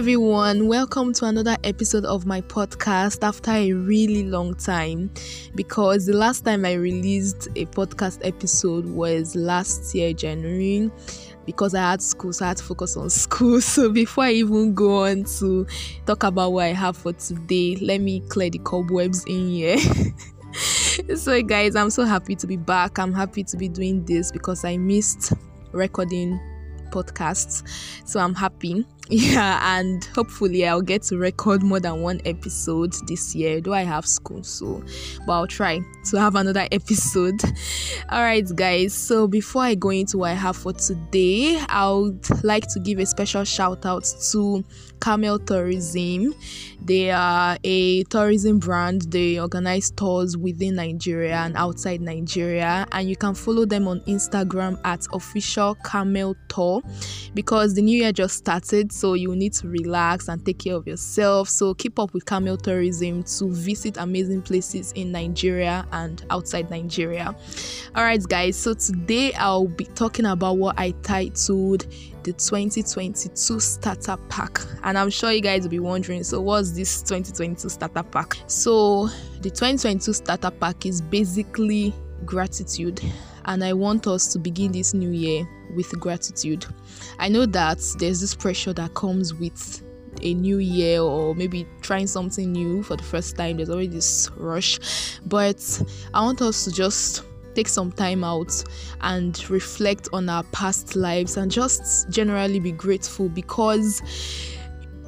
everyone, welcome to another episode of my podcast after a really long time because the last time I released a podcast episode was last year, January, because I had school, so I had to focus on school. So before I even go on to talk about what I have for today, let me clear the cobwebs in here. so, guys, I'm so happy to be back. I'm happy to be doing this because I missed recording podcasts. So I'm happy. Yeah, and hopefully I'll get to record more than one episode this year. Do I have school? So, but I'll try to have another episode. All right, guys. So before I go into what I have for today, I would like to give a special shout out to Camel Tourism. They are a tourism brand. They organize tours within Nigeria and outside Nigeria, and you can follow them on Instagram at official Camel Tour because the new year just started, so you need to relax and take care of yourself. So keep up with Camel Tourism to visit amazing places in Nigeria and outside Nigeria. All right, guys. So today I'll be talking about what I titled the 2022 starter pack and i'm sure you guys will be wondering so what's this 2022 starter pack so the 2022 starter pack is basically gratitude and i want us to begin this new year with gratitude. I know that there's this pressure that comes with a new year or maybe trying something new for the first time. There's already this rush. But i want us to just take some time out and reflect on our past lives and just generally be grateful because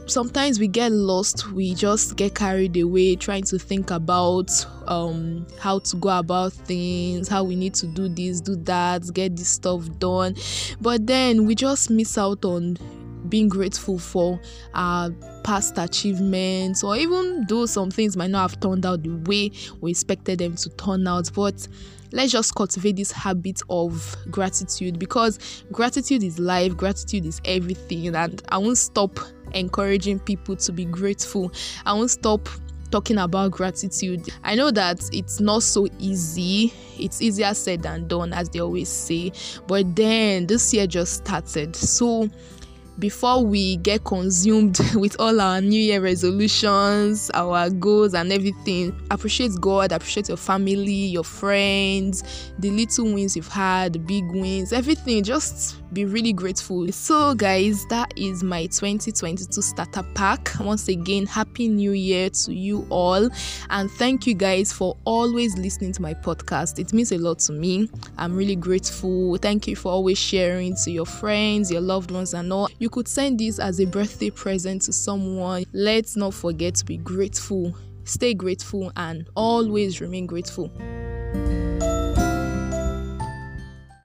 sometimes we get lost we just get carried away trying to think about um, how to go about things how we need to do this do that get this stuff done. But then we just miss out on being grateful for our past achievements or even though some things might not have turned out the way we expected them to turn out. But let's just cultivate this habit of gratitude because gratitude is life gratitude is everything. And i won't stop encouraging people to be grateful i won't stop talking about gratitude. I know that it's not so easy. It's easier said than done, as they always say. But then this year just started. So before we get consumed with all our new year resolutions our goals and everything appreciate god appreciate your family your friends the little wins you've had the big wins everything. Just be really grateful. So guys that is my 2022 starter pack. Once again happy new year to you all. And thank you guys for always listening to my podcast. It means a lot to me. I'm really grateful. Thank you for always sharing to your friends your loved ones and all you could send this as a birthday present to someone. Let's not forget to be grateful. Stay grateful and always remain grateful.